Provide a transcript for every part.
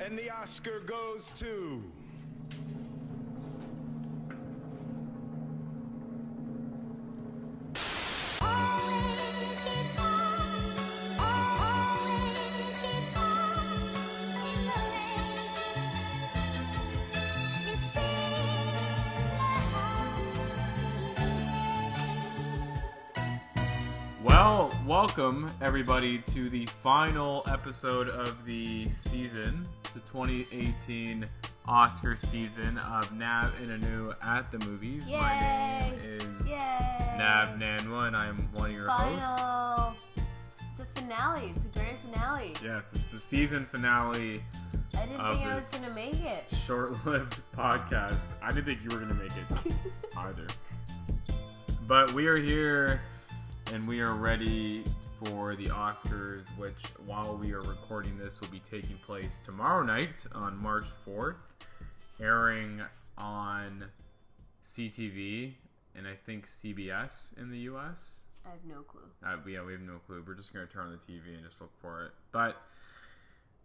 And the Oscar goes to. Welcome everybody to the final episode of the season, the 2018 Oscar season of Nav and Anu at the movies. My name is Yay! Nav Nanwa, and I am one of your hosts. Final. It's a finale. It's a grand finale. Yes, it's the season finale, I didn't Of think I was gonna make it. short-lived podcast. I didn't think you were gonna make it either, but we are here, and we are ready for the Oscars, which, while we are recording this, will be taking place tomorrow night on March 4th, airing on CTV and I think CBS in the US. I have no clue. Uh, yeah, we have no clue. We're just going to turn on the TV and just look for it. But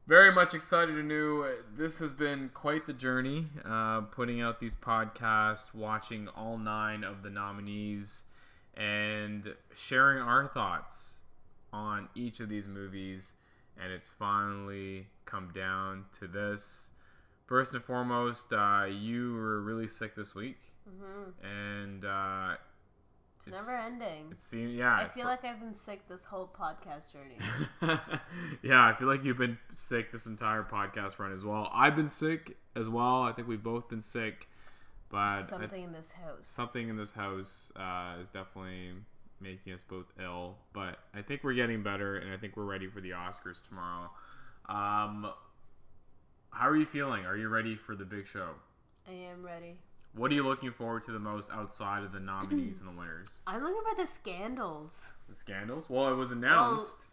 very much excited to know. This has been quite the journey, uh, putting out these podcasts, watching all nine of the nominees, and sharing our thoughts on each of these movies. And it's finally come down to this. First and foremost, uh, you were really sick this week, hmm and uh, It's, never ending. It seems, yeah. I feel for- like I've been sick this whole podcast journey. yeah, I feel like you've been sick this entire podcast run as well. I've been sick as well. I think we've both been sick, but I- Something in this house. something in this house uh, is definitely making us both ill. But I think we're getting better, and I think we're ready for the Oscars tomorrow. Um, how are you feeling? Are you ready for the big show? I am ready. What are you looking forward to the most outside of the nominees and the winners? I'm looking for the scandals. the scandals. Well, it was announced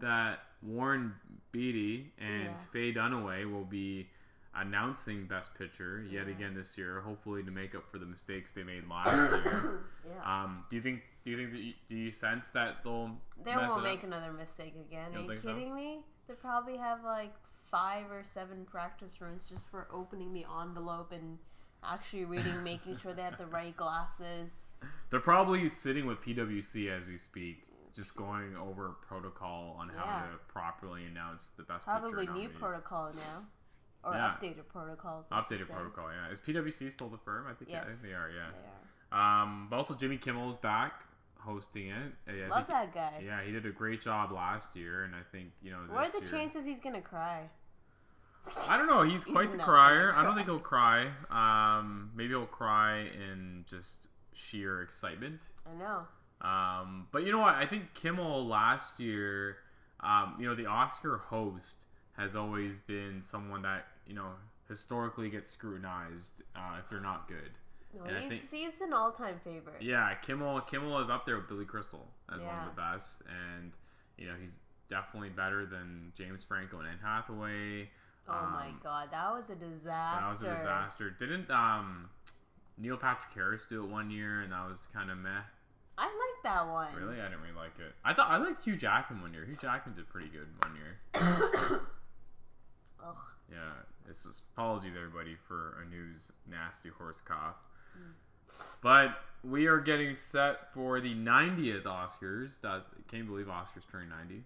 that Warren Beatty and Yeah. Faye Dunaway will be announcing Best Picture yet Yeah. again this year, hopefully to make up for the mistakes they made last year. Yeah. Um, do you think? Do you think that? You, do you sense that they'll? they won't make up? another mistake again. Are you think so? kidding me? They probably have like five or seven practice runs just for opening the envelope and actually reading, making sure they have the right glasses. They're probably sitting with PwC as we speak, just going over protocol on how Yeah. to properly announce the Best Probably new protocol now. Or Yeah. updated protocols. Updated protocol, yeah. Is PwC still the firm? I think, I think they are, yeah. They are. Um, but also Jimmy Kimmel's back hosting it. Uh, Yeah, Love that guy. Yeah, he did a great job last year, and I think you know. What are the year- chances he's gonna cry? I don't know. He's He's quite the not crier. gonna I don't think he'll cry. Um, maybe he'll cry in just sheer excitement. I know. Um, but you know what? I think Kimmel last year, um, you know, the Oscar host has always been someone that you know historically gets scrutinized uh, if they're not good. No, And I he's, think- he's an all-time favorite. Yeah, Kimmel Kimmel is up there with Billy Crystal as one of the best, and you know he's definitely better than James Franco and Anne Hathaway. Oh my Um, god, that was a disaster. That was a disaster. Didn't um, Neil Patrick Harris do it one year, and that was kind of meh. I like that one. Really, I didn't really like it. I thought I liked Hugh Jackman one year. Hugh Jackman did pretty good one year. Ugh. Yeah, it's just apologies everybody for a news nasty hoarse cough. But we are getting set for the 90th Oscars. That can't believe Oscars turning 90.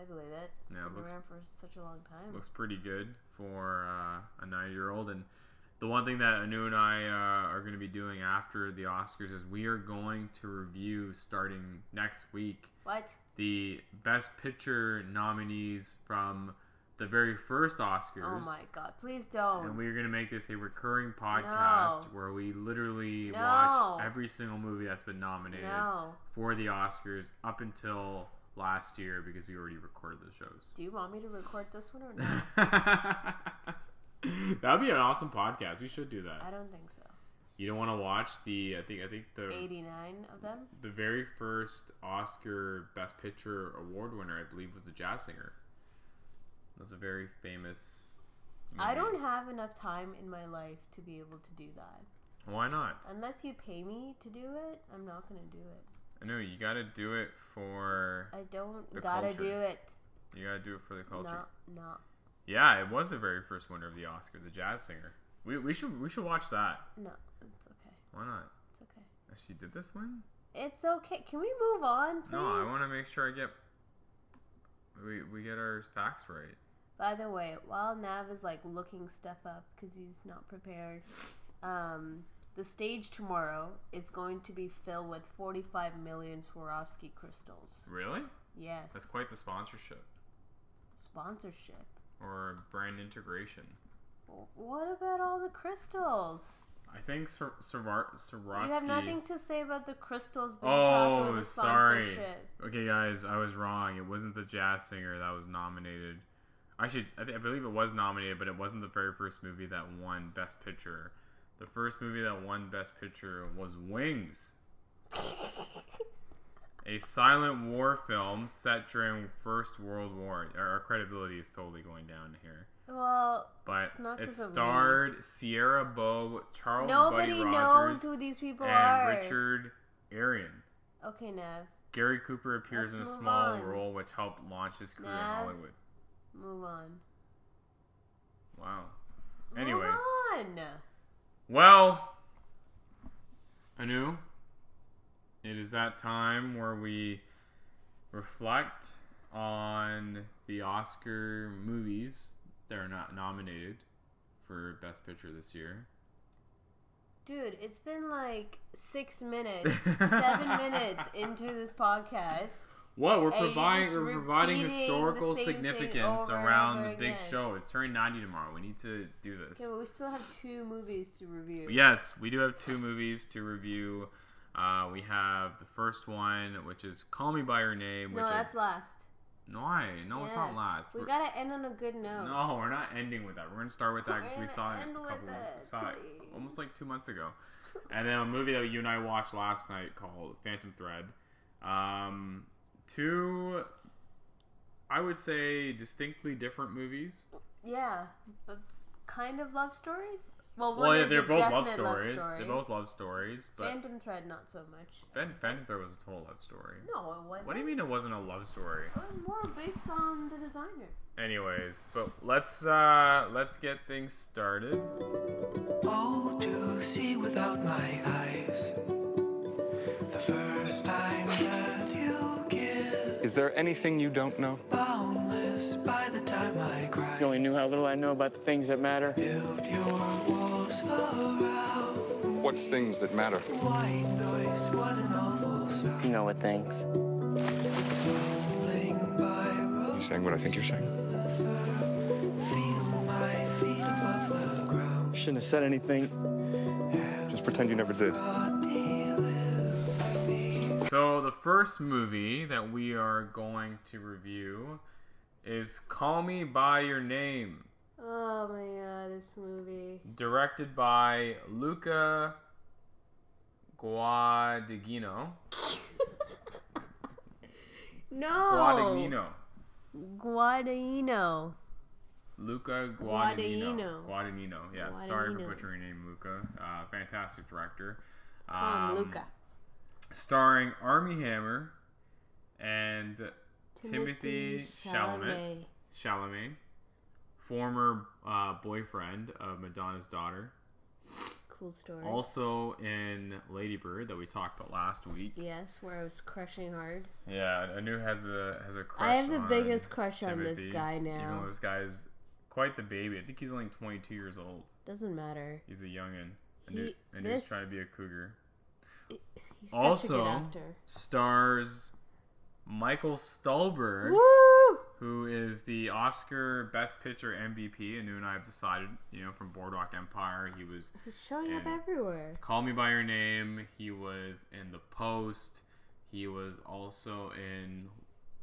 I believe it. It's Yeah, been looks- around for such a long time. Looks pretty good for uh, a 90 year old. And the one thing that Anu and I uh, are going to be doing after the Oscars is we are going to review starting next week what? the Best Picture nominees from the very first oh Oscars. Oh my god, please don't. And we're gonna make this a recurring podcast No. where we literally No. watch every single movie that's been nominated no. for the Oscars up until last year because we already recorded the shows. Do you want me to record this one or not? That'd be an awesome podcast. We should do that. I don't think so. You don't want to watch the I think I think the 89 of them? the very first Oscar Best Picture award winner I believe was the Jazz Singer. That's a very famous. I don't have enough time in my life to be able to do that. Why not? Unless you pay me to do it, I'm not going to do it. I know you got to do it for I don't The gotta culture. do it. you got to do it for the culture. No, no. Yeah, it was the very first winner of the Oscar, the jazz singer. We, we should we should watch that. No, it's okay. Why not? It's okay. She did this one? It's okay. Can we move on, please? No, I want to make sure I get we we get our facts right. By the way, while Nav is like looking stuff up because he's not prepared, um, the stage tomorrow is going to be filled with 45 million Swarovski crystals. Really? Yes. That's quite the sponsorship sponsorship. or brand integration. W- What about all the crystals? I think Sor- Sor- Swarovski. You have nothing to say about the crystals about Oh, the sorry. Okay, guys, I was wrong. It wasn't the jazz singer that was nominated. Actually, I, th- I believe it was nominated, but it wasn't the very first movie that won Best Picture. The first movie that won Best Picture was Wings, a silent war film set during First World War. Our, our credibility is totally going down here. Well, But It's not it of me. starred Clara Bow, Charles nobody Buddy knows Rogers, who these people and are. Richard Arlen. Okay, Nav, Gary Cooper appears Let's in a small on. role which helped launch his career in Hollywood. Move on. Wow. Anyways. Move on. Well, Anu, it is that time where we reflect on the Oscar movies that are not nominated for Best Picture this year. Dude, it's been like six minutes, seven minutes into this podcast. What we're providing we're providing historical significance around the big again. show. It's turning 90 tomorrow. We need to do this. Okay, well, we still have two movies to review. Yes, we do have two movies to review. Uh, we have the first one, which is "Call Me by Your Name." Which No, is, that's last. no, I no, it's not last. We We're- gotta end on a good note. no, we're not ending with that. We're gonna start with that because we saw it a couple months, it, saw it almost like two months ago. And then a movie that you and I watched last night called Phantom Thread. Um, two, I would say, distinctly different movies. Yeah, but kind of love stories. Well, Well, yeah, they're both love definite stories. story. They're both love stories, but Phantom Thread, not so much. Phan- Phantom Thread was a total love story. No, it wasn't. What do you mean it wasn't a love story? It was more based on the designer. Anyways, but let's uh let's get things started. all to see without my eyes. The first time that you give, Is there anything you don't know? boundless by the time I cry. You only knew how little I know about the things that matter. Build your walls around. What things that matter? White noise, what an awful sound. You know what things. Rolling by road, You saying what I think you're saying? feel my feet above the ground. Shouldn't have said anything. Just pretend you never did. So the first movie that we are going to review is Call Me by Your Name, Oh my god, this movie. directed by Luca Guadagnino. No. Guadagnino. Guadagnino. Luca Guadagnino. Guadagnino. Guadagnino. Yeah, sorry for butchering your name, Luca. Uh, fantastic director. Um, Luca. Starring Armie Hammer and Timothee, Chalamet. Chalamet, former uh, boyfriend of Madonna's daughter, Cool story. also in Lady Bird that we talked about last week. yes, where I was crushing hard. Yeah, Anu has a has a crush. I have the biggest crush on this Timothee, guy Even now. though this guy's quite the baby. I think he's only 22 years old. Doesn't matter. He's a youngin. Anu, He- Anu's this- trying to be a cougar. He's Also stars Michael Stuhlbarg. Woo! who is the Oscar Best Picture MVP. And you and I have decided, you know, from Boardwalk Empire, he was He's showing up everywhere. Call Me by Your Name. He was in The Post. He was also in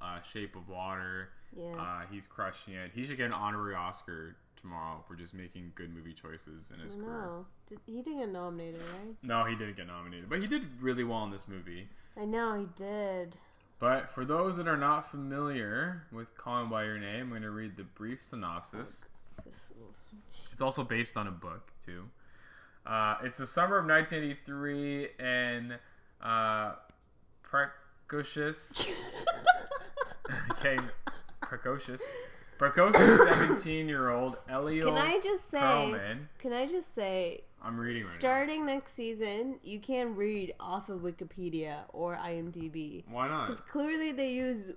uh, Shape of Water. Yeah. Uh, he's crushing it. He should get an honorary Oscar tomorrow for just making good movie choices in his career. no, Did, he didn't get nominated, right? No, he didn't get nominated, but he did really well in this movie. I know he did. But for those that are not familiar with Call Me by Your Name, I'm going to read the brief synopsis. It's also based on a book too. Uh, it's the summer of 1983, and uh, precocious, okay, precocious Precocious 17 year old Elio Can I just say? Perlman. Can I just say? I'm reading right Starting next season, you can read off of Wikipedia or IMDb. Why not? because clearly they use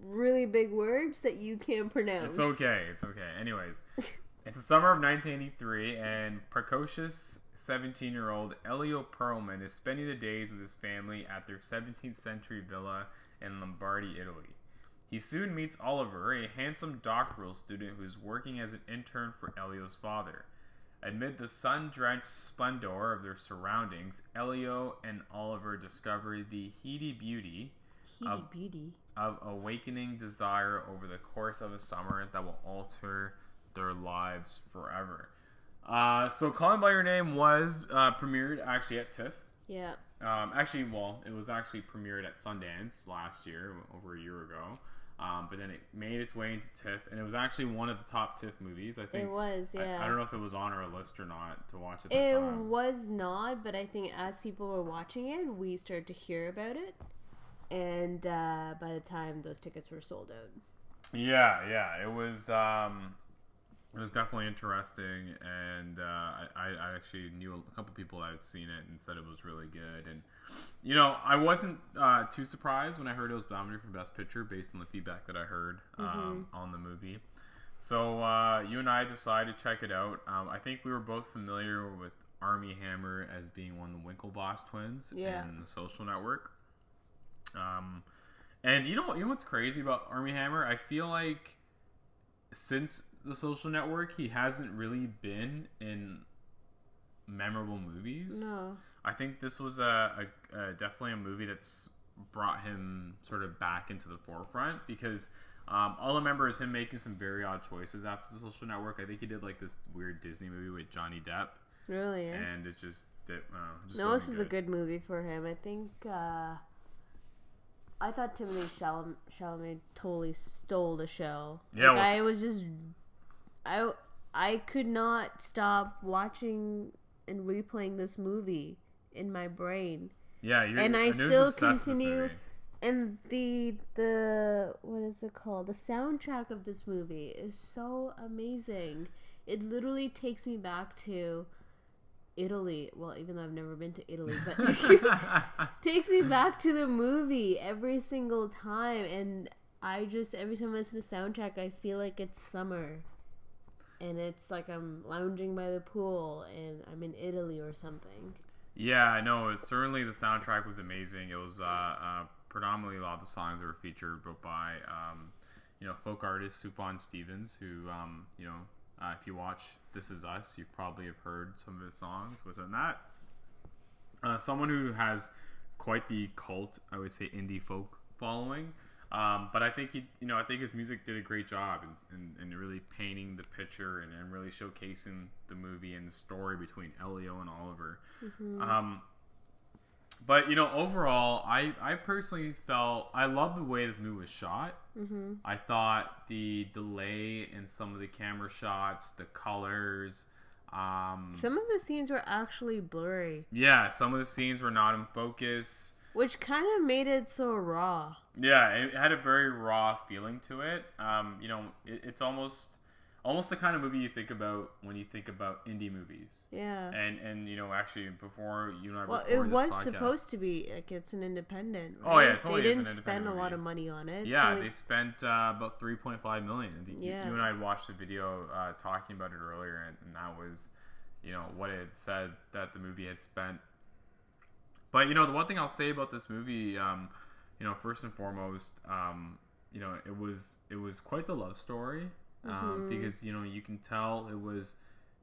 really big words that you can't pronounce. It's okay. It's okay. Anyways, it's the summer of 1983, and precocious 17 year old Elio Perlman is spending the days with his family at their 17th century villa in Lombardy, Italy. He soon meets Oliver, a handsome doctoral student who is working as an intern for Elio's father. Amid the sun drenched splendor of their surroundings, Elio and Oliver discover the heady beauty of- of awakening desire over the course of a summer that will alter their lives forever. Uh, so, Call Me by Your Name was uh, premiered actually at TIFF. Yeah. Um, actually, well, it was actually premiered at Sundance last year, over a year ago. Um, but then it made its way into TIFF, and it was actually one of the top TIFF movies. I think It was, I- yeah. I, don't know if it was on our list or not to watch at the It time. was not, but I think as people were watching it, we started to hear about it. And uh, by the time those tickets were sold out, Yeah, yeah, it was. Um, it was definitely interesting, and uh, I, I actually knew a couple people that had seen it and said it was really good. And you know, I wasn't uh, too surprised when I heard it was nominated for Best Picture based on the feedback that I heard um, on the movie. So uh, you and I decided to check it out. Um, I think we were both familiar with Armie Hammer as being one of the Winklevoss twins Yeah. in The Social Network. Um, and you know, you know what's crazy about Armie Hammer? I feel like since The Social Network, he hasn't really been in memorable movies. no, I think this was a, a, a definitely a movie that's brought him sort of back into the forefront because um, all I remember is him making some very odd choices after the Social Network. I think he did like this weird Disney movie with Johnny Depp, really. Yeah. and it just, did, uh, just No, this is a good movie for him. I think. Uh, I thought Timothee Chalamet, Chalamet totally stole the show. Yeah, like, well, I was just, I I could not stop watching and replaying this movie in my brain. Yeah, you're, And I he still obsessed with this continue- And the the what is it called? The soundtrack of this movie is so amazing. It literally takes me back to Italy. Well, even though I've never been to Italy, but takes me back to the movie every single time and I just every time I listen to soundtrack I feel like it's summer. And it's like I'm lounging by the pool and I'm in Italy or something. Yeah, I know. It was, certainly, the soundtrack was amazing. It was uh, uh, predominantly a lot of the songs that were featured, but by um, you know folk artist Sufjan Stevens, who um, you know uh, if you watch This Is Us, you probably have heard some of his songs within that. Uh, someone who has quite the cult, I would say, indie folk following. Um, but I think he, you know, I think his music did a great job in, in, in really painting the picture and, and really showcasing the movie and the story between Elio and Oliver. Um, but you know, overall, I I personally felt I love the way this movie was shot. Mm-hmm. I thought the delay in some of the camera shots, the colors, um, Some of the scenes were actually blurry, yeah, some of the scenes were not in focus. which kind of made it so raw. Yeah, it had a very raw feeling to it. Um, you know, it, it's almost almost the kind of movie you think about when you think about indie movies. Yeah. And and you know, actually, before you and I Well, it was podcast- supposed to be like it's an independent. Oh, yeah, right? totally they didn't spend independent a lot of money on it. Yeah, so they it- spent uh, about three point five million. You- Yeah. You and I watched the video uh, talking about it earlier, and, and that was, you know, what it said that the movie had spent. But you know, the one thing I'll say about this movie, um, you know, first and foremost, um, you know, it was it was quite the love story um, because you know you can tell it was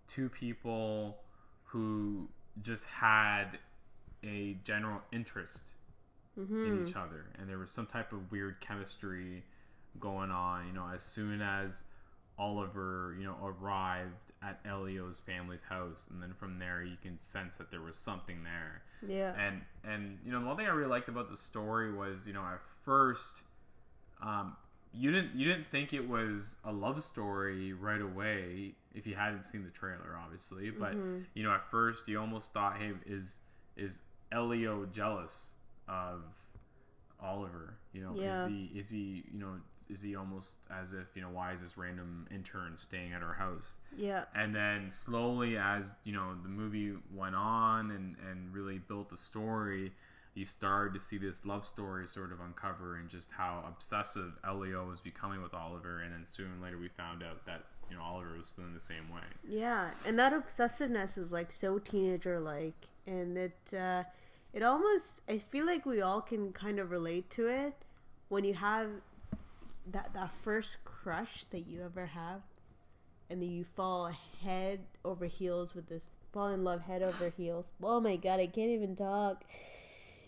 two people who just had a general interest in each other. And there was some type of weird chemistry going on you know as soon as oliver you know arrived at elio's family's house. And then from there you can sense that there was something there. Yeah. and and you know the one thing i really liked about the story was you know at first um you didn't you didn't think it was a love story right away if you hadn't seen the trailer obviously but mm-hmm. you know at first you almost thought hey is is elio jealous of oliver you know Yeah. is he is he you know is he almost as if you know why is this random intern staying at our house? Yeah. and then slowly as you know the movie went on and and really built the story you started to see this love story sort of uncover and just how obsessive Elio was becoming with Oliver and then soon later we found out that you know Oliver was feeling the same way Yeah, and that obsessiveness is like so teenager like, and it uh, it almost I feel like we all can kind of relate to it when you have that that first crush that you ever have, and then you fall head over heels with this fall in love head over heels. Oh my god, I can't even talk.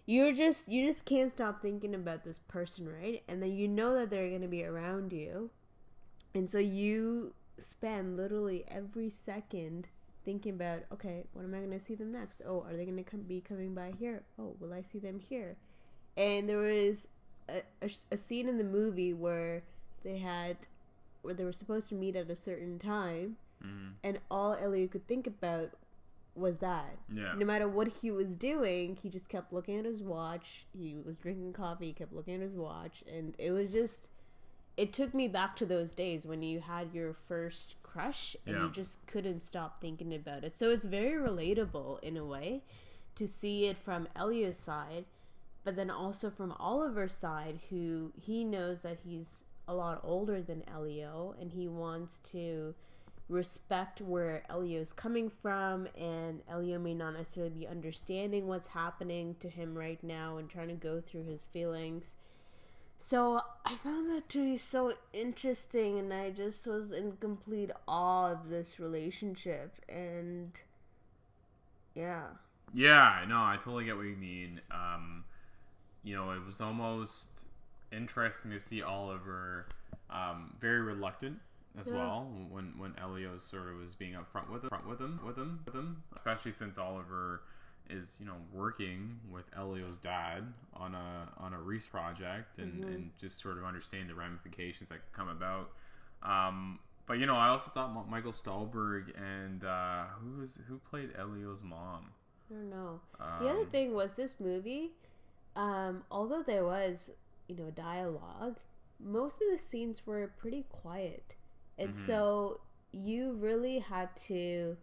You're just you just can't stop thinking about this person, right? And then you know that they're gonna be around you, and so you spend literally every second thinking about, okay, when am I going to see them next? Oh, are they going to come, be coming by here? Oh, will I see them here? And there was a, a, a scene in the movie where they had, where they were supposed to meet at a certain time, mm-hmm. and all Elliot could think about was that. Yeah. No matter what he was doing, he just kept looking at his watch. He was drinking coffee, he kept looking at his watch, and it was just it took me back to those days when you had your first crush and Yeah. you just couldn't stop thinking about it. So it's very relatable in a way to see it from Elio's side, but then also from Oliver's side, who he knows that he's a lot older than Elio and he wants to respect where Elio's coming from and Elio may not necessarily be understanding what's happening to him right now and trying to go through his feelings. So I found that to be so interesting, and I just was in complete awe of this relationship. And yeah, Yeah, no, I totally get what you mean. Um, you know, it was almost interesting to see Oliver um, very reluctant as Yeah. well when when Elio sort of was being upfront with him, front with him, with him, with him. Especially since Oliver is you know working with Elio's dad on a on a Reese project and and just sort of understanding the ramifications that come about. Um, but you know, I also thought Michael Stuhlbarg and uh, who was who played Elio's mom. I don't know. the other Um, thing was this movie, um, although there was, you know, dialogue, most of the scenes were pretty quiet. And Mm-hmm. so you really had to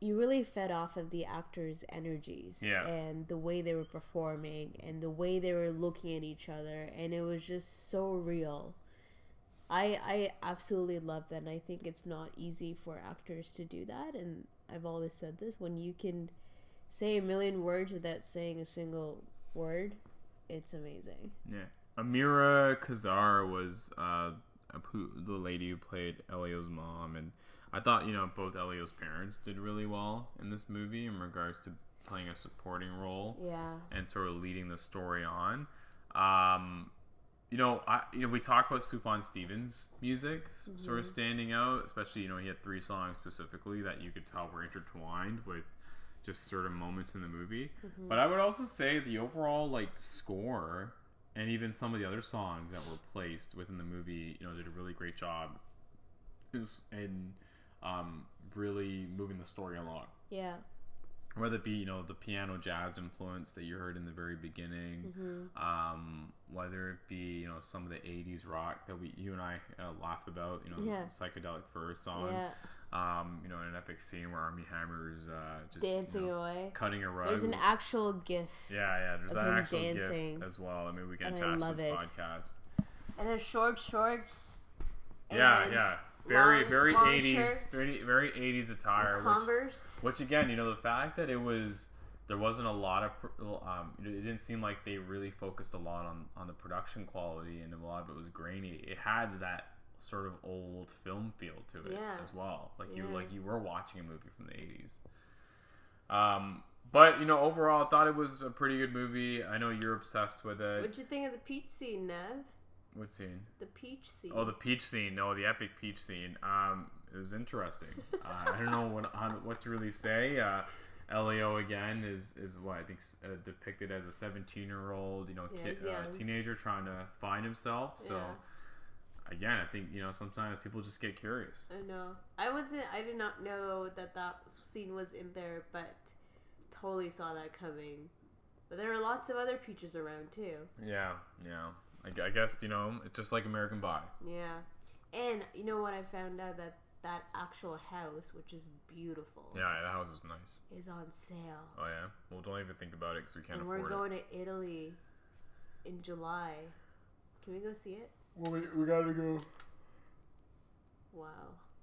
you really fed off of the actors' energies Yeah. and the way they were performing and the way they were looking at each other and it was just so real. I I absolutely love that and I think it's not easy for actors to do that and I've always said this when you can say a million words without saying a single word, it's amazing. Yeah. Amira Casar was uh, who, the lady who played Elio's mom, and I thought you know both Elio's parents did really well in this movie in regards to playing a supporting role Yeah. and sort of leading the story on. Um, you know, I you know we talked about Sufjan Stevens' music s- sort of standing out, especially you know he had three songs specifically that you could tell were intertwined with just certain moments in the movie. But I would also say the overall like score and even some of the other songs that were placed within the movie, you know, did a really great job in um, really moving the story along Yeah. whether it be you know the piano jazz influence that you heard in the very beginning, um, whether it be you know some of the '80s rock that we you and I uh, laugh about, you know, Yeah. the psychedelic furs song, Yeah. Um, you know, an epic scene where Armie Hammer's uh, just you Dancing know, away. cutting a rug. There's an actual gif. yeah, yeah. There's of that actual dancing. gift as well. I mean, we can And I attach love this it. podcast. And his short shorts. Yeah, yeah. Very, long- very long 80s, shirts, very, very 80s attire. which- Converse. Which again, you know, the fact that it was there wasn't a lot of um, it didn't seem like they really focused a lot on on the production quality, and a lot of it was grainy. It had that sort of old film feel to it Yeah. as well, like you Yeah. like you were watching a movie from the eighties. Um, but you know, overall, I thought it was a pretty good movie. I know you're obsessed with it. What'd you think of the peach scene, Nev? what scene? The peach scene. Oh, the peach scene. No, the epic peach scene. Um, it was interesting. uh, I don't know what what to really say. Uh, Elio again is is what I think uh, depicted as a 17 year old, you know, Yeah, kid, uh, teenager trying to find himself. So Yeah. Again, I think you know sometimes people just get curious. I know. I wasn't. I did not know that that scene was in there, but totally saw that coming. But there are lots of other peaches around too. Yeah, yeah. I, I guess you know it's just like American Pie. Yeah. And you know what I found out that that actual house, which is beautiful, Yeah, the house is nice. is on sale. Oh yeah. Well, don't even think about it because we can't and we're afford going to Italy in July. Can we go see it? It. Well, we, we gotta go. Wow.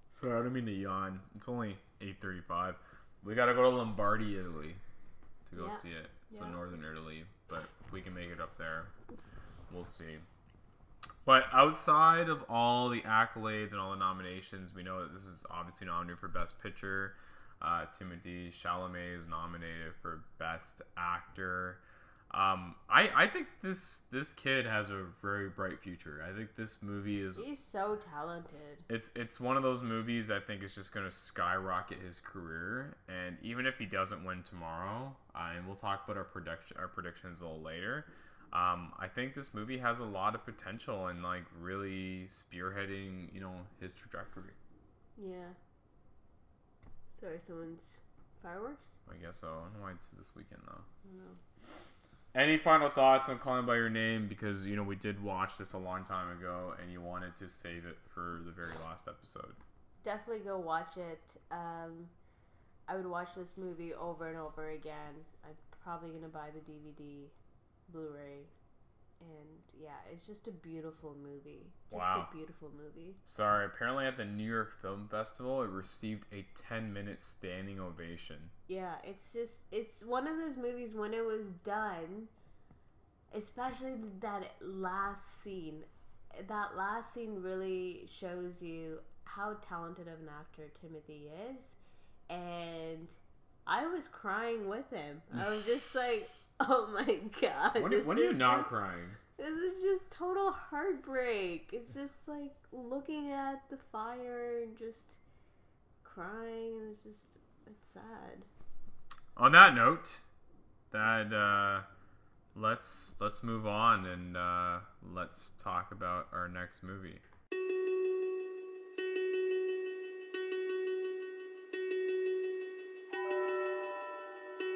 Sorry, I don't mean to yawn. It's only eight thirty-five. We gotta go to Lombardy, Italy, to go Yeah. see it. So Yeah. northern Italy, but if we can make it up there, we'll see. But outside of all the accolades and all the nominations, we know that this is obviously nominated for Best Picture. Uh, Timothee Chalamet is nominated for Best Actor. Um, I, I think this this kid has a very bright future. I think this movie is He's so talented. it's it's one of those movies I think is just going to skyrocket his career. And even if he doesn't win tomorrow, uh, and we'll talk about our prediction our predictions a little later. Um, I think this movie has a lot of potential and like really spearheading, you know, his trajectory. Yeah. Sorry, someone's fireworks? I guess so. I don't know why it's this weekend though. I don't know. Any final thoughts on Call Me by Your Name? Because you know we did watch this a long time ago, and you wanted to save it for the very last episode. Definitely go watch it. Um, I would watch this movie over and over again. I'm probably gonna buy the DVD, Blu-ray, and yeah, it's just a beautiful movie. Just Wow. a beautiful movie. Sorry, apparently at the New York Film Festival, it received a 10 minute standing ovation. Yeah, it's just it's one of those movies when it was done, especially that last scene. That last scene really shows you how talented of an actor Timothee is, and I was crying with him. I was just like, "Oh my god!" When, when are you not just- crying? This is just total heartbreak. It's just like looking at the fire and just crying, it's just it's sad. On that note, that uh, let's let's move on and uh, let's talk about our next movie.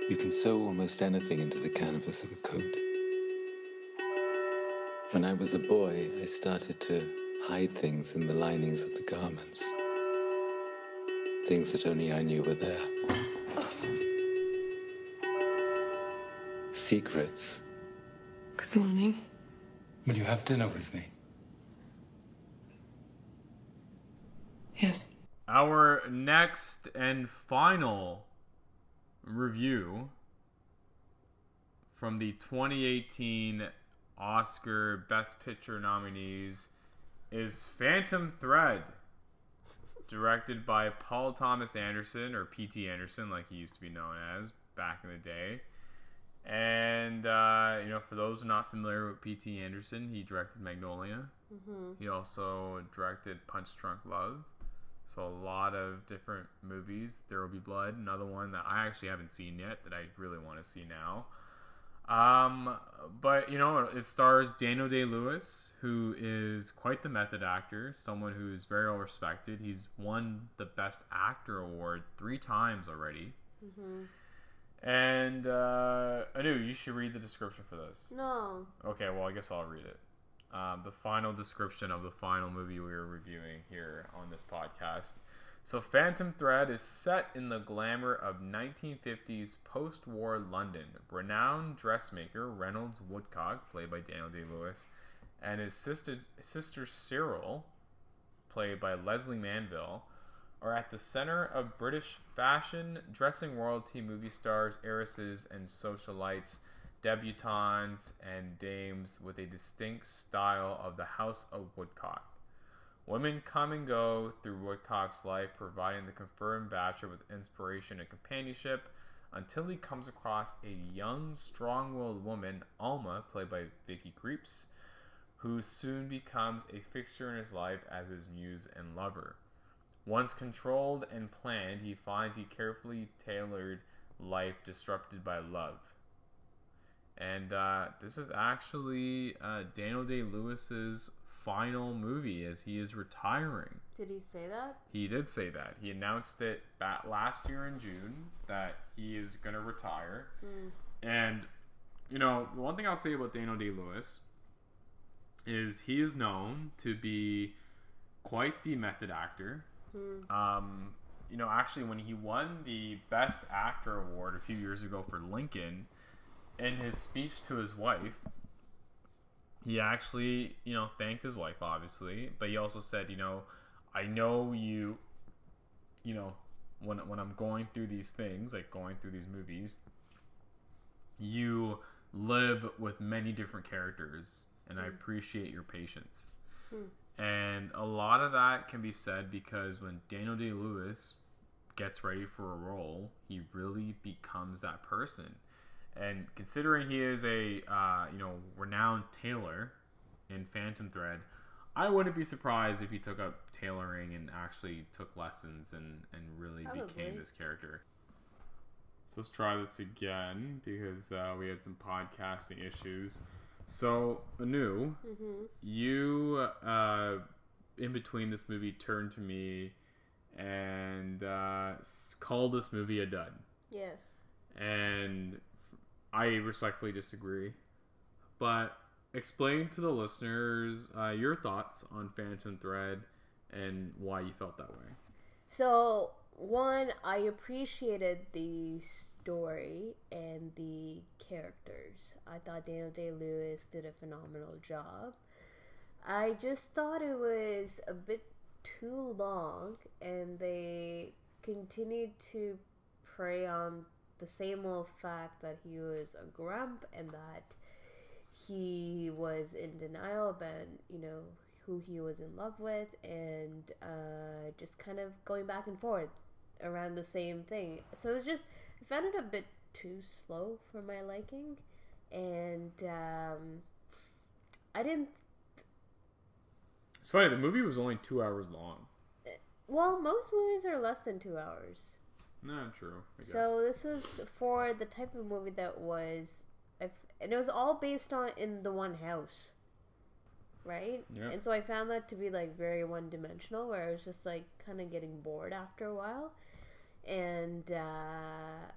You can sew almost anything into the canvas of a coat. When I was a boy, I started to hide things in the linings of the garments. Things that only I knew were there. Secrets. Good morning. Will you have dinner with me? Yes. Our next and final review from the 2018 Oscar Best Picture nominees is Phantom Thread, directed by Paul Thomas Anderson, or P.T. Anderson, like he used to be known as back in the day. And, uh, you know, for those not familiar with P.T. Anderson, he directed Magnolia. He also directed Punch Drunk Love. So a lot of different movies. There will be blood. Another one that I actually haven't seen yet that I really want to see now. Um, but you know, it stars Daniel Day Lewis, who is quite the method actor, someone who's very well respected. He's won the Best Actor award three times already. And uh, Anu, you should read the description for this. No, Okay, well, I guess I'll read it. Um, the final description of the final movie we are reviewing here on this podcast. So, Phantom Thread is set in the glamour of 1950s post war London. Renowned dressmaker Reynolds Woodcock, played by Daniel Day Lewis, and his sister, sister Cyril, played by Lesley Manville, are at the center of British fashion, dressing royalty movie stars, heiresses, and socialites, debutantes, and dames with a distinct style of the House of Woodcock. Women come and go through Woodcock's life, providing the confirmed bachelor with inspiration and companionship until he comes across a young, strong willed woman, Alma, played by Vicky Krieps, who soon becomes a fixture in his life as his muse and lover. Once controlled and planned, he finds he carefully tailored life disrupted by love. And uh, this is actually uh, Daniel Day Lewis's final movie as he is retiring. did he say that? He did say that. He announced it back last year in June that he is going to retire. And, you know, the one thing I'll say about Daniel Day Lewis is he is known to be quite the method actor. Um, you know, actually, when he won the Best Actor award a few years ago for Lincoln, in his speech to his wife, he actually, you know, thanked his wife, obviously, but he also said, you know, I know you, you know, when when I'm going through these things, like going through these movies, you live with many different characters, and I hmm. appreciate your patience. Hmm. And a lot of that can be said because when Daniel Day Lewis gets ready for a role, he really becomes that person. And considering he is a uh, you know renowned tailor in Phantom Thread, I wouldn't be surprised if he took up tailoring and actually took lessons and and really became this character. So let's try this again because uh, we had some podcasting issues. So Anu, you uh, in between this movie turned to me and uh, called this movie a dud Yes. and I respectfully disagree. But explain to the listeners uh, your thoughts on Phantom Thread and why you felt that way. So, one, I appreciated the story and the characters. I thought Daniel Day Lewis did a phenomenal job. I just thought it was a bit too long, and they continued to prey on the same old fact that he was a grump and that he was in denial about you know who he was in love with and uh, just kind of going back and forth around the same thing so it was just i found it a bit too slow for my liking and um, i didn't It's funny, the movie was only two hours long. well most movies are less than two hours Not true, I guess. So this was for the type of movie that was, and it was all based on in the one house, right? Yeah. And so I found that to be like very one dimensional, where I was just like kind of getting bored after a while, and uh,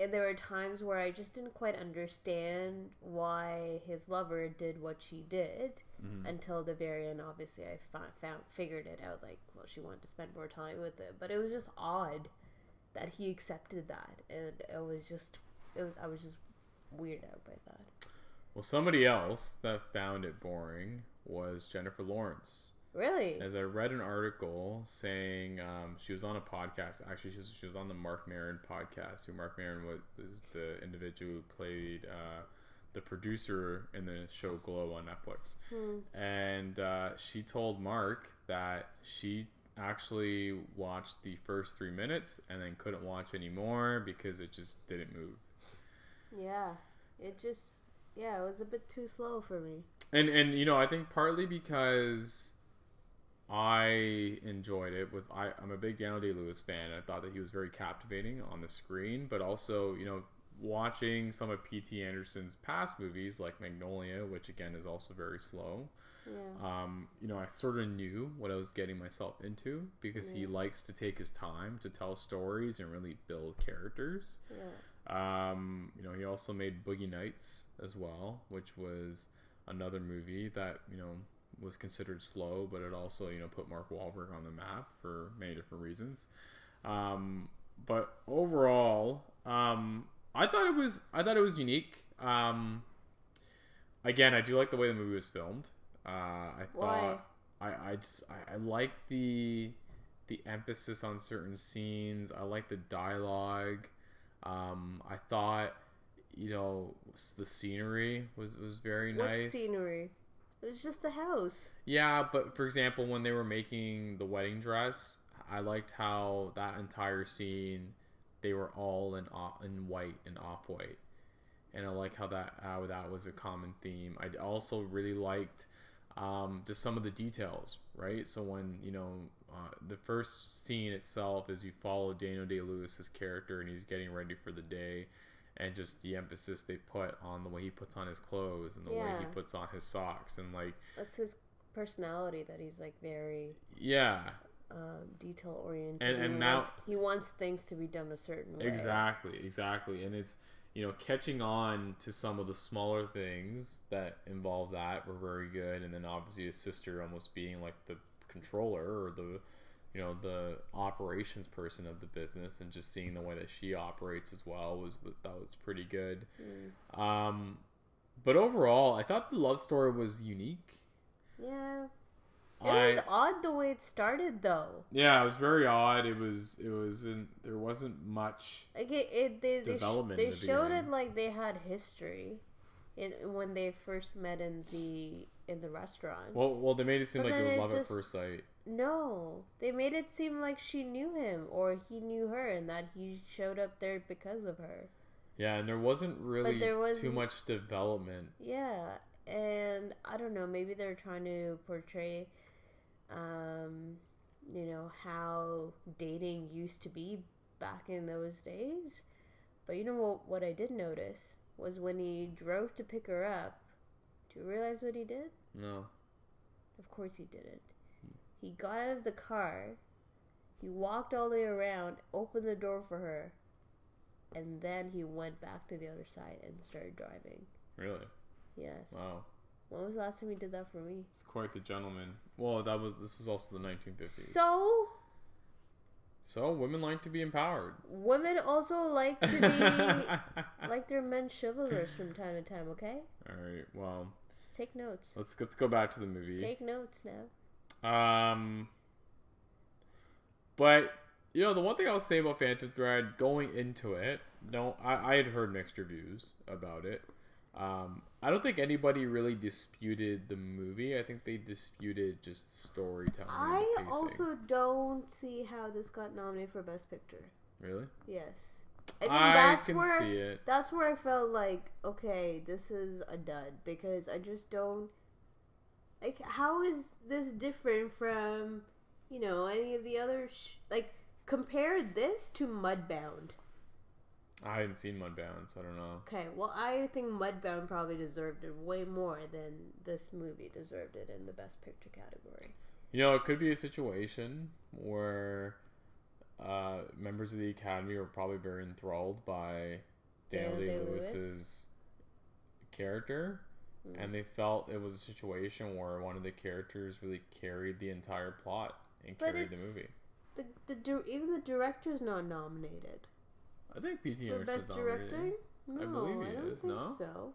and there were times where I just didn't quite understand why his lover did what she did Mhm. until the very end. Obviously, I found, found figured it out. Like, well, she wanted to spend more time with him, but it was just odd that he accepted that, and it was just, it was, I was just weirded out by that. Well, somebody else that found it boring was Jennifer Lawrence. Really? As I read an article saying um, she was on a podcast. Actually, she was, she was on the Marc Maron podcast. Who Marc Maron was, was the individual who played uh, the producer in the show Glow on Netflix. And uh, she told Marc that she actually watched the first three minutes and then couldn't watch anymore because it just didn't move. Yeah. It just, yeah, it was a bit too slow for me. and and you know i think partly because i enjoyed it was I, i'm a big daniel day lewis fan i thought that he was very captivating on the screen but also you know watching some of pt anderson's past movies like magnolia which again is also very slow Yeah. um, you know, I sort of knew what I was getting myself into because he likes to take his time to tell stories and really build characters. Yeah. Um, you know, he also made Boogie Nights as well, which was another movie that you know was considered slow, but it also you know put Mark Wahlberg on the map for many different reasons. Um, but overall, um, I thought it was I thought it was unique. Um, again, I do like the way the movie was filmed. Uh, I Why? thought I I just I, I like the the emphasis on certain scenes. I like the dialogue. Um, I thought, you know, the scenery was was very What nice. scenery? It's just a house. Yeah, but for example, when they were making the wedding dress, I liked how that entire scene they were all in o- in white and off white, and I like how that how that was a common theme. I also really liked um, just some of the details, right? So when you know uh, the first scene itself is you follow Daniel Day Lewis's character and he's getting ready for the day, and just the emphasis they put on the way he puts on his clothes and the way he puts on his socks and like That's his personality that he's like very yeah um, detail oriented. And- and he now- wants, he wants things to be done a certain way. exactly exactly and it's you know, catching on to some of the smaller things that involve that were very good, and then obviously his sister almost being like the controller or the you know the operations person of the business and just seeing the way that she operates as well was that was pretty good um but overall i thought the love story was unique Yeah. It I- was odd the way it started though. yeah it was very odd it was it was in, there wasn't much Like it, it they they, sh- Development they the showed beginning. it like they had history, in when they first met in the in the restaurant. well well they made it seem But like it was love just- at first sight No, they made it seem like she knew him or he knew her, and that he showed up there because of her. yeah and there wasn't really there was- too much development Yeah, and I don't know. Maybe they're trying to portray, um, you know, how dating used to be back in those days. But you know what? What I did notice was when he drove to pick her up. Do you realize what he did? no Of course he didn't. He got out of the car. He walked all the way around, opened the door for her, and then he went back to the other side and started driving. really Yes. wow When was the last time he did that for me? it's quite the gentleman well that was this was also the 1950s So, So women like to be empowered. women also like to be like their men chivalrous from time to time, okay? All right. Well, Take notes. let's let's go back to the movie. Take notes now. Um, but you know the one thing I'll say about Phantom Thread going into it, no, I, I had heard mixed reviews about it. Um, I don't think anybody really disputed the movie. I think they disputed just storytelling. I also don't see how this got nominated for Best Picture. really. Yes. I think I that's can where see it. that's where I felt like okay, this is a dud because I just don't like how is this different from you know any of the other sh- like compare this to Mudbound. I hadn't seen Mudbound, so I don't know. Okay, well I think Mudbound probably deserved it way more than this movie deserved it in the Best Picture category. You know, it could be a situation where uh, members of the Academy were probably very enthralled by Daniel Daniel Day Day-Lewis. Lewis's character, Mm. and they felt it was a situation where one of the characters really carried the entire plot and But carried the movie. The the dir- even the director's not nominated I think P.T. for Anderson's best nominated. directing. No, I believe he don't is, think no? so.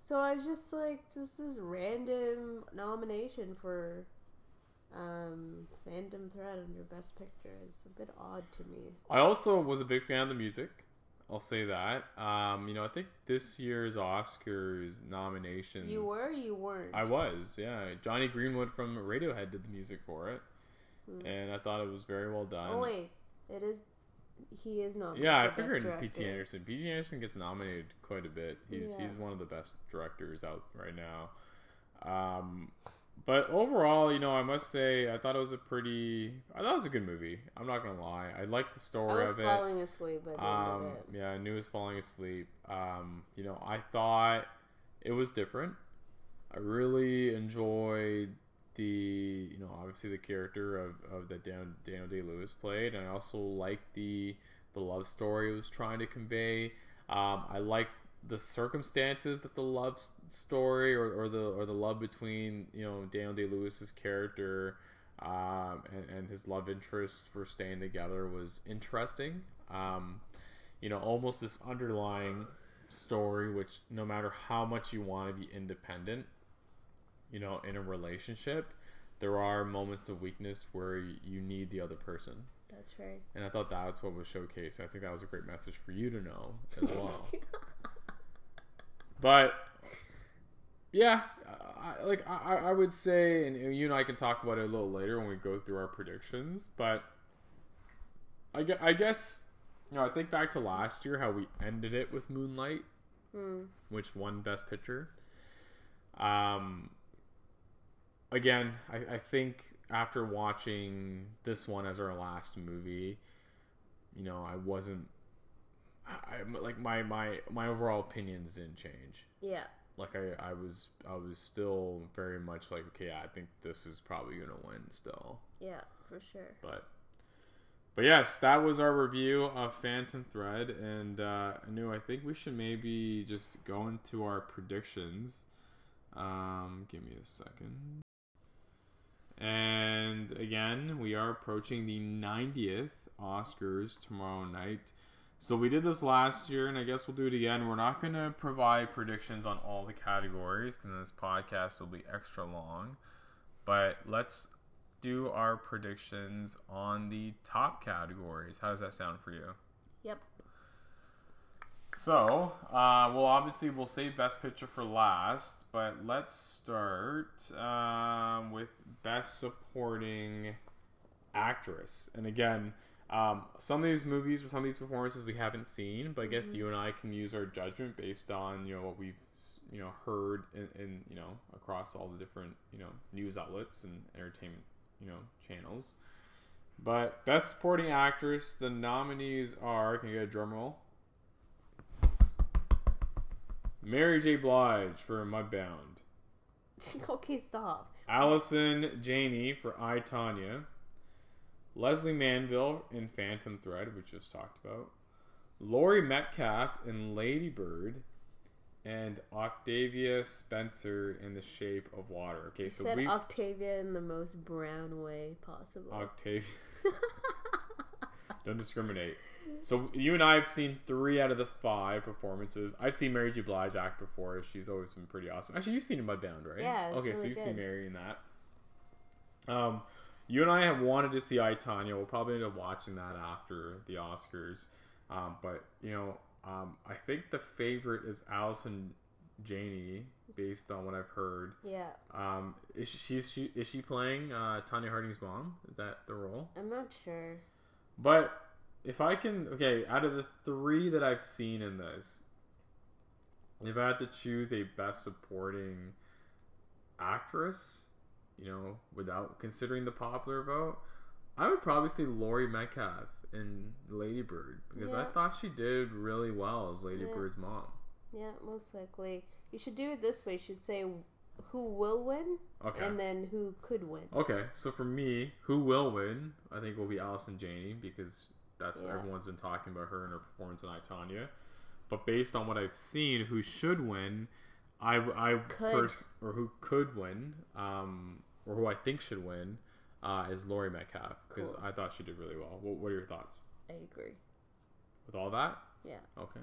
So I was just like, just this random nomination for um, Phantom Thread under Best Picture is a bit odd to me. I also was a big fan of the music. I'll say that. Um, you know, I think this year's Oscars nominations. You were, or you weren't. I was, yeah. Jonny Greenwood from Radiohead did the music for it, and I thought it was very well done. Oh wait, it is. He is nominated. Yeah, I figured P.T. Anderson. P.T. Anderson gets nominated quite a bit. He's Yeah. he's one of the best directors out right now. Um, but overall, you know, I must say, I thought it was a pretty. I thought it was a good movie. I'm not gonna lie. I liked the I story was of it. falling asleep at the end Um, of it. yeah, I knew I was falling asleep. Um, you know, I thought it was different. I really enjoyed the, you know, obviously the character of, of that Dan, Daniel Day Lewis played, and I also liked the the love story it was trying to convey. Um, I liked the circumstances that the love story or, or the or the love between you know Daniel Day Lewis's character um, and, and his love interest for staying together was interesting. Um, you know, almost this underlying story, which no matter how much you want to be independent, you know, in a relationship, there are moments of weakness where you need the other person. That's right. And I thought that that's what was showcased. I think that was a great message for you to know as well. But yeah, I, like I, I would say, and you and I can talk about it a little later when we go through our predictions. But I I guess you know, I think back to last year how we ended it with Moonlight, Hmm. which won Best Picture. Um, again, I, I think after watching this one as our last movie, you know, I wasn't. I, like my my my overall opinions didn't change. Yeah. Like I, I was I was still very much like okay I think this is probably gonna win still Yeah, for sure. but But yes, that was our review of Phantom Thread, and uh, Anu, I think we should maybe just go into our predictions. Um, give me a second. And again, we are approaching the 90th Oscars tomorrow night. So we did this last year, and I guess we'll do it again. We're not going to provide predictions on all the categories because this podcast will be extra long. But let's do our predictions on the top categories. How does that sound for you? Yep. So, uh, well, obviously, we'll save Best Picture for last, but let's start um, with Best Supporting Actress. And again, um, some of these movies or some of these performances we haven't seen, but I guess you and I can use our judgment based on you know what we've you know heard in, in you know across all the different you know news outlets and entertainment you know channels. But Best Supporting Actress, the nominees are. Can you get a drum roll? Mary J. Blige for Mudbound. okay, stop. Allison Janney for I Tonya. Lesley Manville in Phantom Thread, which just talked about. Laurie Metcalf in Lady Bird. And Octavia Spencer in The Shape of Water. Okay, You so said we Octavia in the most brown way possible. Octavia. Don't discriminate. So you and I have seen three out of the five performances. I've seen Mary J. Blige act before. She's always been pretty awesome. Actually, you've seen Mudbound, right? Yeah, Okay, so you've good. seen Mary in that. Um, you and I have wanted to see I Tonya. We'll probably end up watching that after the Oscars. Um, but you know, um, I think the favorite is Allison Janney, based on what I've heard. yeah, Um, is she, is she is she playing uh, Tonya Harding's mom? Is that the role? I'm not sure. But if I can, okay, out of the three that I've seen in this, if I had to choose a best supporting actress, you know, without considering the popular vote, I would probably say Laurie Metcalf in Lady Bird because I thought she did really well as Lady Yeah. Bird's mom. Yeah, most likely. You should do it this way. You should say who will win Okay. and then who could win. Okay, so for me, who will win? I think will be Allison Janney because that's what everyone's been talking about her and her performance in I Tonya. But based on what I've seen, who should win? I I Could. pers- or who could win? Um, or who I think should win uh, is Laurie Metcalf because Cool. I thought she did really well. What, what are your thoughts I agree. with all that? Yeah. Okay.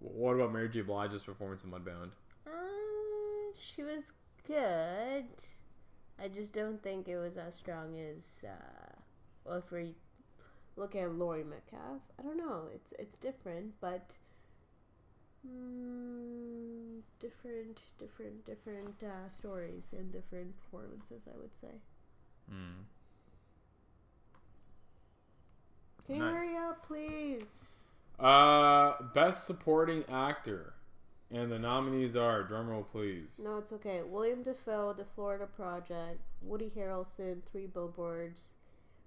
What about Mary J. Blige's performance in Mudbound? Uh, she was good. I just don't think it was as strong as. Uh, well, if we look at Laurie Metcalf, I don't know. It's it's different, but mm, different, different, different uh, stories and different performances. I would say. Hmm. Can you hurry up, please? Uh, best supporting actor, and the nominees are drumroll please. No, it's okay. William Dafoe, The Florida Project, Woody Harrelson, Three Billboards,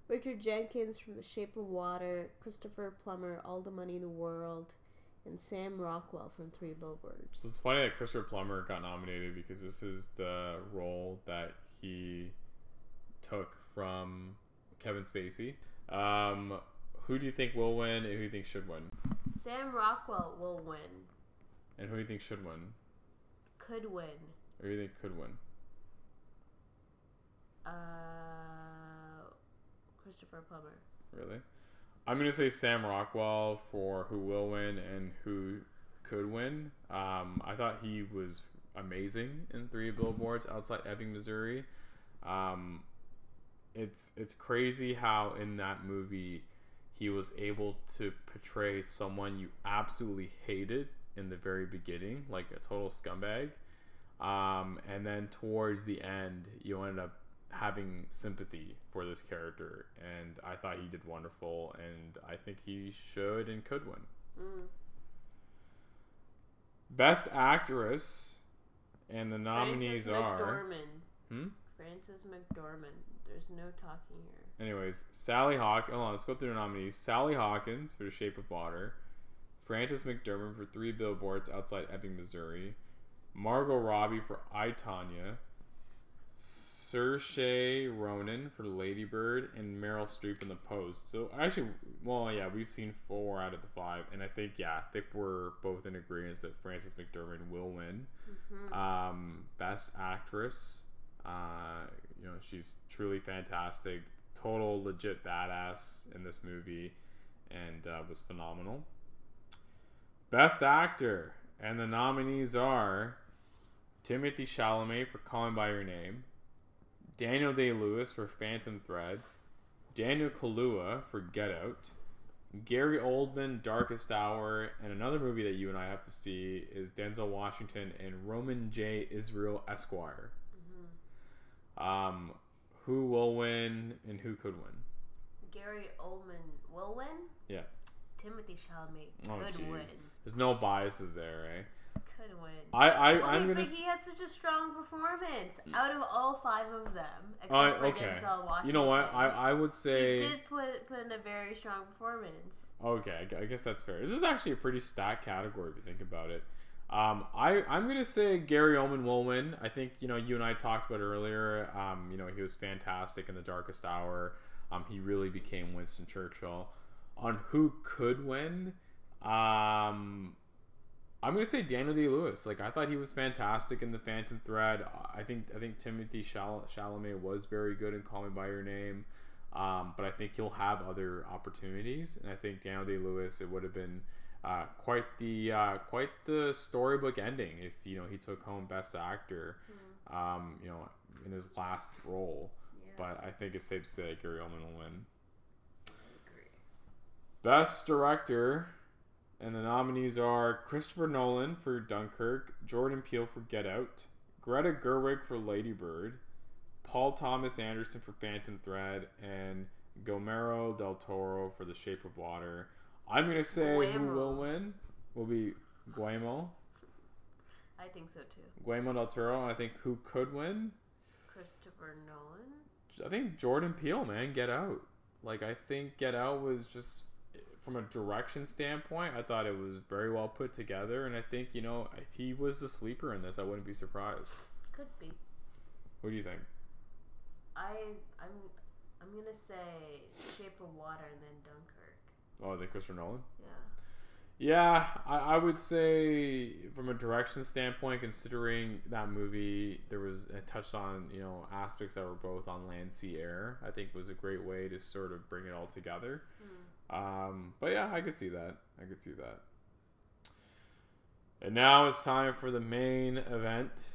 Richard Jenkins from The Shape of Water, Christopher Plummer, All the Money in the World, and Sam Rockwell from Three Billboards. So it's funny that Christopher Plummer got nominated because this is the role that he took from Kevin Spacey. Um, who do you think will win, and who do you think should win, Sam Rockwell will win. and who do you think should win, Could win. or who do you think could win? Uh, Christopher Plummer. Really? I'm gonna say Sam Rockwell for who will win and who could win. Um, I thought he was amazing in Three Billboards Outside Ebbing, Missouri. Um, it's it's crazy how in that movie he was able to portray someone you absolutely hated in the very beginning, like a total scumbag. Um, and then towards the end, you end up having sympathy for this character, and I thought he did wonderful, and I think he should and could win. Mm. Best actress, and the nominees Frances are. McDormand. Hmm? Frances McDormand. There's no talking here. Anyways, Sally Hawk. Hold on, let's go through the nominees. Sally Hawkins for The Shape of Water, Frances McDormand for Three Billboards Outside Ebbing, Missouri, Margot Robbie for I Tonya, S- Saoirse Ronan for Lady Bird and Meryl Streep in The Post. So actually, well, yeah, we've seen four out of the five, and I think yeah, I think we're both in agreement that Frances McDermott will win um, Best Actress. Uh, you know, she's truly fantastic, total legit badass in this movie, and uh, was phenomenal. Best Actor, and the nominees are Timothee Chalamet for Call Me by Your Name, Daniel Day Lewis for Phantom Thread, Daniel Kaluuya for Get Out, Gary Oldman, Darkest Hour, and another movie that you and I have to see is Denzel Washington and Roman J. Israel Esquire. Um, who will win and who could win? Gary Oldman will win. Yeah. Timothee Chalamet Oh, could jeez. win. There's no biases there, eh? Could win. I, I, Well, I'm he- gonna. but s- he had such a strong performance out of all five of them, except for okay. Denzel Washington. You know what? I, I would say he did put put in a very strong performance. Okay, I guess that's fair. This is actually a pretty stacked category if you think about it. Um, I I'm gonna say Gary Oldman will win. I think you know you and I talked about it earlier. Um, you know he was fantastic in the Darkest Hour. Um, he really became Winston Churchill. On who could win, um, I'm gonna say Daniel Day Lewis. Like I thought he was fantastic in the Phantom Thread. I think I think Timothee Chal- Chalamet was very good in Call Me by Your Name. Um, but I think he'll have other opportunities, and I think Daniel Day Lewis it would have been uh, quite the uh, quite the storybook ending if you know he took home Best Actor, um, you know, in his last role. But I think it's safe to say that Gary Oldman will win. Best Director, and the nominees are Christopher Nolan for Dunkirk, Jordan Peele for Get Out, Greta Gerwig for Lady Bird, Paul Thomas Anderson for Phantom Thread, and Guillermo del Toro for The Shape of Water. I'm gonna say who will win will be Guillermo, I think so too. Guillermo del Toro. And I think who could win? Christopher Nolan. I think Jordan Peele, man, Get Out. Like I think Get Out was just from a direction standpoint, I thought it was very well put together, and I think you know if he was the sleeper in this, I wouldn't be surprised. Could be. What do you think? I I'm I'm gonna say Shape of Water and then Dunkirk. Oh, the Christopher Nolan. Yeah. Yeah, I, I would say from a direction standpoint, considering that movie, there was it touched on you know aspects that were both on land, sea, air. I think was a great way to sort of bring it all together. Hmm. Um, but yeah, I could see that. I could see that. And now it's time for the main event.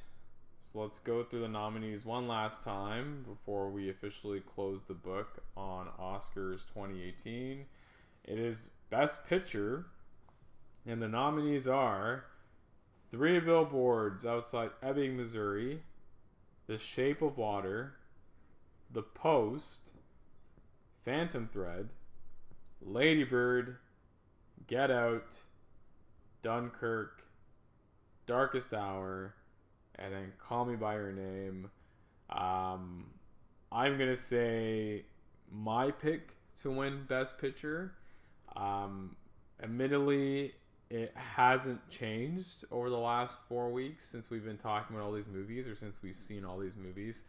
So let's go through the nominees one last time before we officially close the book on Oscars 2018. It is Best Picture, and the nominees are Three Billboards Outside Ebbing, Missouri, The Shape of Water, The Post, Phantom Thread, Ladybird, Get Out, Dunkirk, Darkest Hour, and then Call Me by Your Name. Um, I'm gonna say my pick to win Best Picture. Um, admittedly, it hasn't changed over the last four weeks since we've been talking about all these movies, or since we've seen all these movies.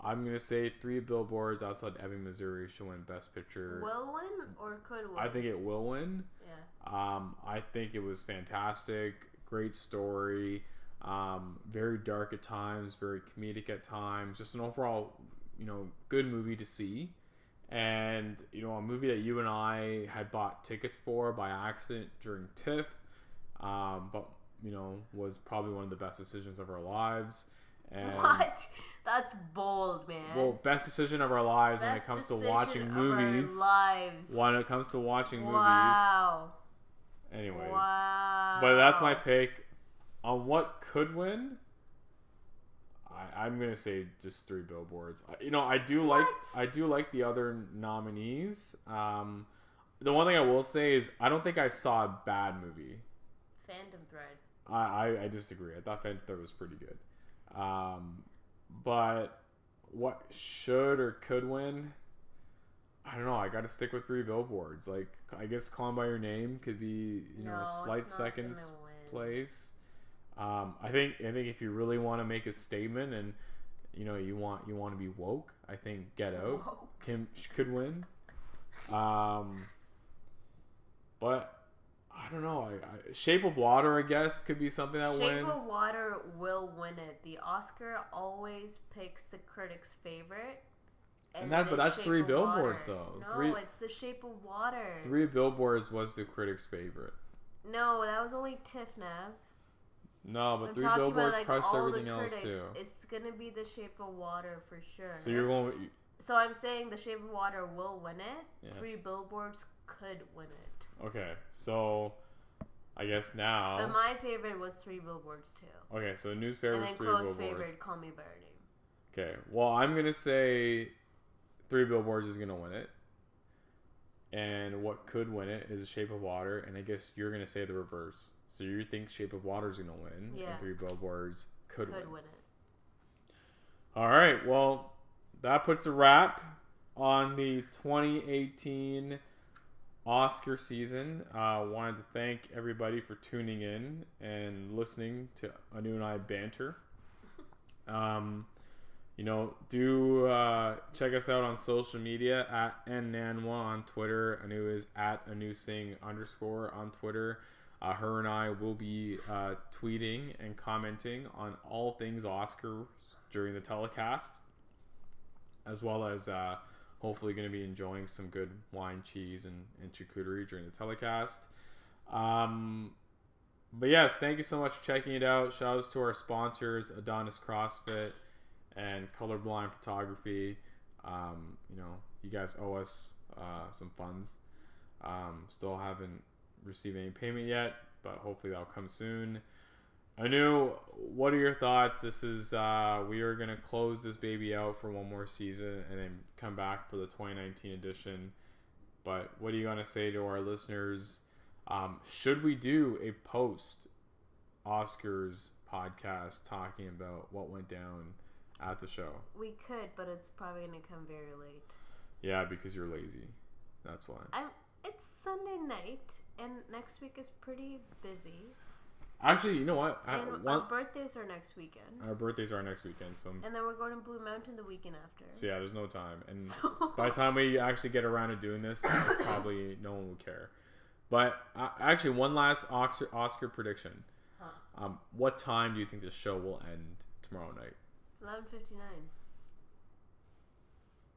I'm gonna say Three Billboards Outside Ebbing, Missouri should win Best Picture. Will win or could win? I think it will win. Yeah. Um, I think it was fantastic. Great story. Um, very dark at times, very comedic at times. Just an overall, you know, good movie to see. And, you know, a movie that you and I had bought tickets for by accident during TIFF, um, but, you know, was probably one of the best decisions of our lives. And, What? That's bold, man. Well, best decision of our lives when it comes to decision watching of our movies. lives. When it comes to watching movies. Wow. Anyways. Wow. But that's my pick. On what could win, I, I'm gonna say just three billboards. You know, I do like I do like the other nominees. Um, the one thing I will say is I don't think I saw a bad movie. Phantom Thread. I, I, I disagree. I thought Phantom Thread was pretty good. Um, but what should or could win? I don't know. I got to stick with three billboards. Like I guess "Call Me by Your Name" could be you know No, a slight second place. Um, I think I think if you really want to make a statement and you know you want you want to be woke, I think Get Out can could win. Um, but I don't know. I, I, Shape of Water, I guess, could be something that Shape wins. Shape of Water will win it. The Oscar always picks the critics' favorite. And that- but that's Shape three billboards, Water. though. No, Three- it's the Shape of Water. Three Billboards was the critics' favorite. No, that was only TIFF. No, but I'm Three Billboards about like everything the else critics. too. It's gonna be the Shape of Water for sure. So you're going. So I'm saying the Shape of Water will win it. Yeah. Three Billboards could win it. Okay, so I guess now. But my favorite was Three Billboards too. okay, so the news favorite and then Three close Billboards. favorite, Call Me by Your Name. Okay, well I'm gonna say Three Billboards is gonna win it, and what could win it is Shape of Water, and I guess you're gonna say the reverse. So you think Shape of Water is gonna win, Yeah. and Three Billboards could, Could win. win it. All right, well that puts a wrap on the 2018 Oscar season. Uh, wanted to thank everybody for tuning in and listening to Anu and I banter. Um, you know, do uh, check us out on social media at nnanwa on Twitter. Anu is at Anu Singh underscore on Twitter. Uh, her and I will be uh, tweeting and commenting on all things Oscars during the telecast, as well as uh, hopefully going to be enjoying some good wine, cheese, and, and charcuterie during the telecast. Um, but yes, thank you so much for checking it out. Shout outs to our sponsors, Adonis CrossFit and Colorblind Photography. Um, you know, you guys owe us uh, some funds. Um, still haven't received any payment yet, but hopefully that'll come soon. Anu, what are your thoughts? This is uh, we are gonna close this baby out for one more season and then come back for the 2019 edition. But what are you gonna say to our listeners? Um, should we do a post Oscars podcast talking about what went down at the show? We could, but it's probably gonna come very late. Yeah, because you're lazy. That's why. I'm. It's Sunday night, and next week is pretty busy. Actually, you know what? I, And one, our birthdays are next weekend, our birthdays are next weekend, so, and then we're going to Blue Mountain the weekend after. so yeah, there's no time. And So- by the time we actually get around to doing this, probably no one will care. But uh, actually, one last Oscar, Oscar prediction. Huh. Um, what time do you think the show will end tomorrow night? Eleven fifty nine.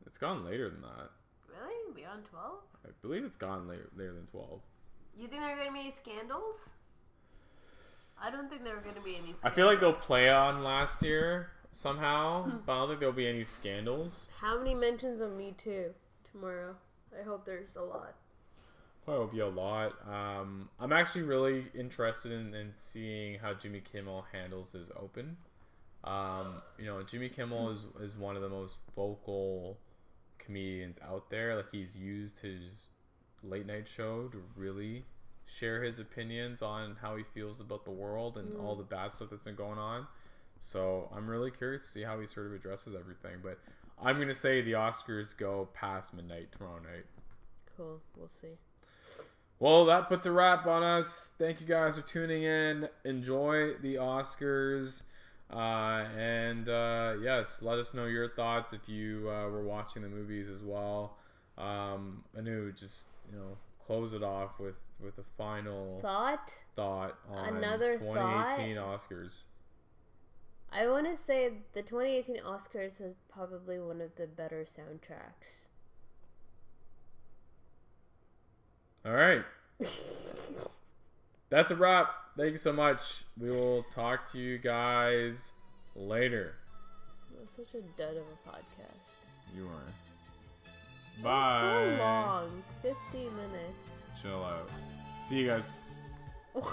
It's gone later than that. Really? Beyond twelve? I believe it's gone later, later than 12. You think there are going to be any scandals? I don't think there are going to be any. Scandals. I feel like they'll play on last year somehow, but I don't think there'll be any scandals. How many mentions of Me Too tomorrow? I hope there's a lot. Probably will be a lot. Um, I'm actually really interested in, in seeing how Jimmy Kimmel handles his open. Um, you know, Jimmy Kimmel is, is one of the most vocal comedians out there. Like he's used his late night show to really share his opinions on how he feels about the world and all the bad stuff that's been going on. So I'm really curious to see how he sort of addresses everything. But I'm gonna say the Oscars go past midnight tomorrow night. Cool. We'll see. Well, that puts a wrap on us. Thank you guys for tuning in. Enjoy the Oscars. Uh, and uh, yes, let us know your thoughts if you uh, were watching the movies as well. Um, Anu, just you know, close it off with with a final Thought? thought on Another 2018 Oscars. I want to say the 2018 Oscars is probably one of the better soundtracks. All right, that's a wrap. Thank you so much. We will talk to you guys later. Was such a dud of a podcast. You are. Bye. so long. 15 minutes. Chill out. See you guys.